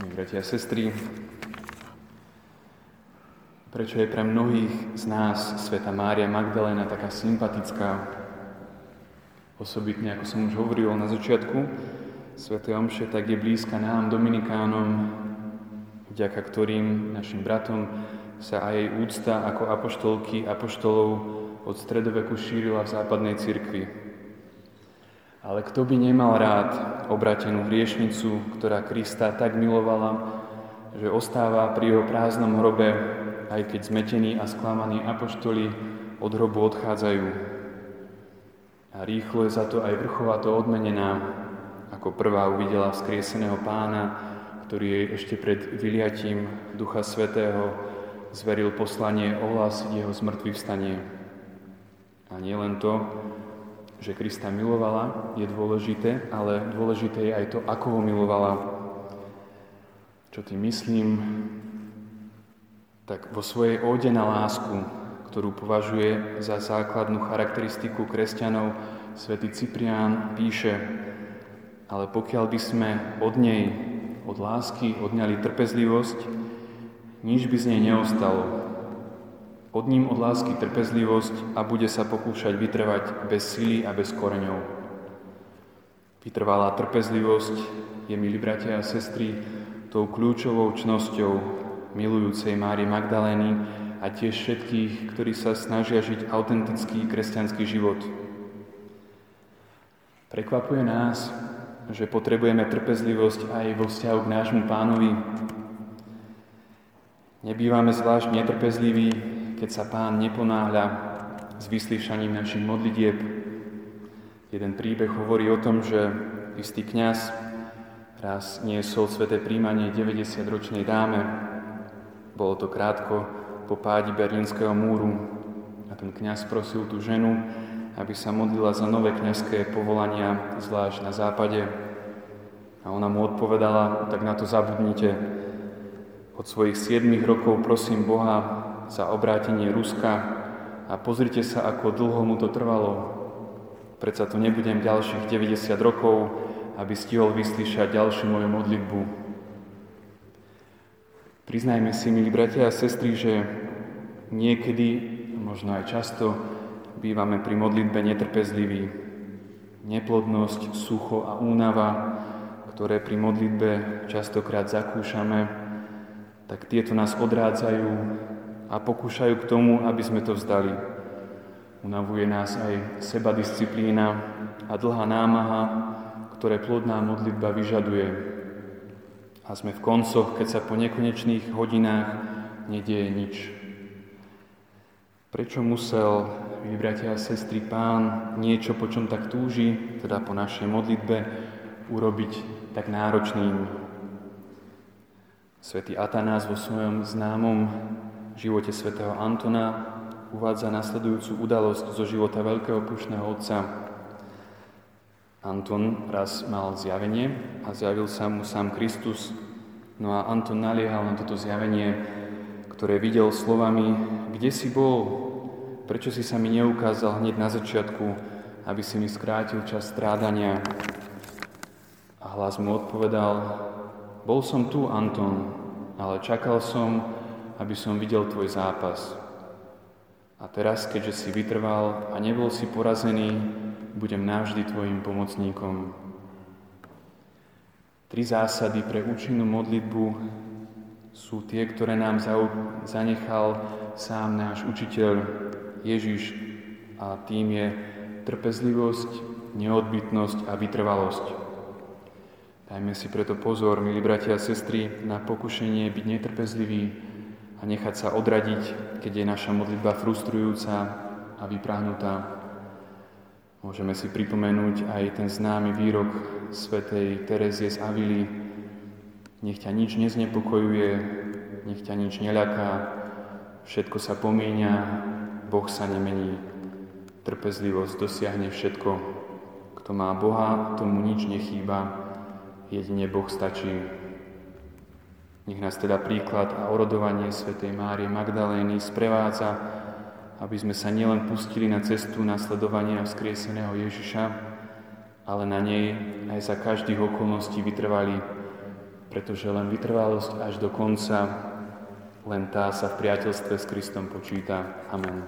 Bratia a sestry, prečo je pre mnohých z nás Sveta Mária Magdalena taká sympatická, osobitne, ako som už hovoril na začiatku, Svete Omše, tak je blízka nám, Dominikánom, vďaka ktorým, našim bratom, sa aj jej úcta ako apoštolky, apoštolov od stredoveku šírila v západnej cirkvi. Ale kto by nemal rád obratenú hriešnicu, ktorá Krista tak milovala, že ostáva pri jeho prázdnom hrobe, aj keď zmetení a sklamaní apoštoli od hrobu odchádzajú. A rýchlo je za to aj vrchovato odmenená, ako prvá uvidela vzkrieseného pána, ktorý jej ešte pred vyliatím Ducha Svetého zveril poslanie ohlásiť jeho zmrtvý vstanie. A nie len to, že Krista milovala, je dôležité, ale dôležité je aj to, ako ho milovala. Čo tým myslím? Tak vo svojej óde na lásku, ktorú považuje za základnú charakteristiku kresťanov, svätý Cyprián píše, ale pokiaľ by sme od nej, od lásky, odňali trpezlivosť, nič by z nej neostalo, od ním od lásky trpezlivosť a bude sa pokúšať vytrvať bez sily a bez koreňov. Vytrvalá trpezlivosť je, milí bratia a sestry, tou kľúčovou čnosťou milujúcej Mári Magdalény a tiež všetkých, ktorí sa snažia žiť autentický kresťanský život. Prekvapuje nás, že potrebujeme trpezlivosť aj vo vzťahu k nášmu pánovi. Nebývame zvlášť netrpezliví, keď sa Pán neponáhľa s vyslyšaním našich modlitieb. Jeden príbeh hovorí o tom, že istý kňaz raz niesol sveté príjmanie 90-ročnej dáme. Bolo to krátko po pádi Berlínskeho múru a ten kňaz prosil tú ženu, aby sa modlila za nové kňazské povolania, zvlášť na západe. A ona mu odpovedala, tak na to zabudnite. Od svojich 7 rokov prosím Boha, za obrátenie Ruska a pozrite sa, ako dlho mu to trvalo. Predsa tu nebudem ďalších 90 rokov, aby stihol vyslyšať ďalšiu moju modlitbu. Priznajme si, milí bratia a sestry, že niekedy, možno aj často, bývame pri modlitbe netrpezliví. Neplodnosť, sucho a únava, ktoré pri modlitbe častokrát zakúšame, tak tieto nás odrádzajú a pokúšajú k tomu, aby sme to vzdali. Unavuje nás aj seba disciplína a dlhá námaha, ktoré plodná modlitba vyžaduje. A sme v koncoch, keď sa po nekonečných hodinách nedieje nič. Prečo musel, vybratia a sestry, pán niečo, po čom tak túži, teda po našej modlitbe, urobiť tak náročným? Svetý Atanás vo svojom známom živote svätého Antona uvádza nasledujúcu udalosť zo života veľkého pušného otca. Anton raz mal zjavenie a zjavil sa mu sám Kristus, no a Anton naliehal na toto zjavenie, ktoré videl slovami, kde si bol, prečo si sa mi neukázal hneď na začiatku, aby si mi skrátil čas strádania. A hlas mu odpovedal, bol som tu, Anton, ale čakal som, aby som videl tvoj zápas. A teraz, keďže si vytrval a nebol si porazený, budem navždy tvojim pomocníkom. Tri zásady pre účinnú modlitbu sú tie, ktoré nám zanechal sám náš učiteľ Ježiš a tým je trpezlivosť, neodbytnosť a vytrvalosť. Dajme si preto pozor, milí bratia a sestry, na pokušenie byť netrpezlivý, a nechať sa odradiť, keď je naša modlitba frustrujúca a vyprahnutá. Môžeme si pripomenúť aj ten známy výrok svätej Terezie z Avily. Nech ťa nič neznepokojuje, nech ťa nič neľaká, všetko sa pomíňa, Boh sa nemení. Trpezlivosť dosiahne všetko. Kto má Boha, tomu nič nechýba, jedine Boh stačí. Nech nás teda príklad a orodovanie svätej Márie Magdalény sprevádza, aby sme sa nielen pustili na cestu nasledovania vzkrieseného Ježiša, ale na nej aj za každých okolností vytrvali, pretože len vytrvalosť až do konca, len tá sa v priateľstve s Kristom počíta. Amen.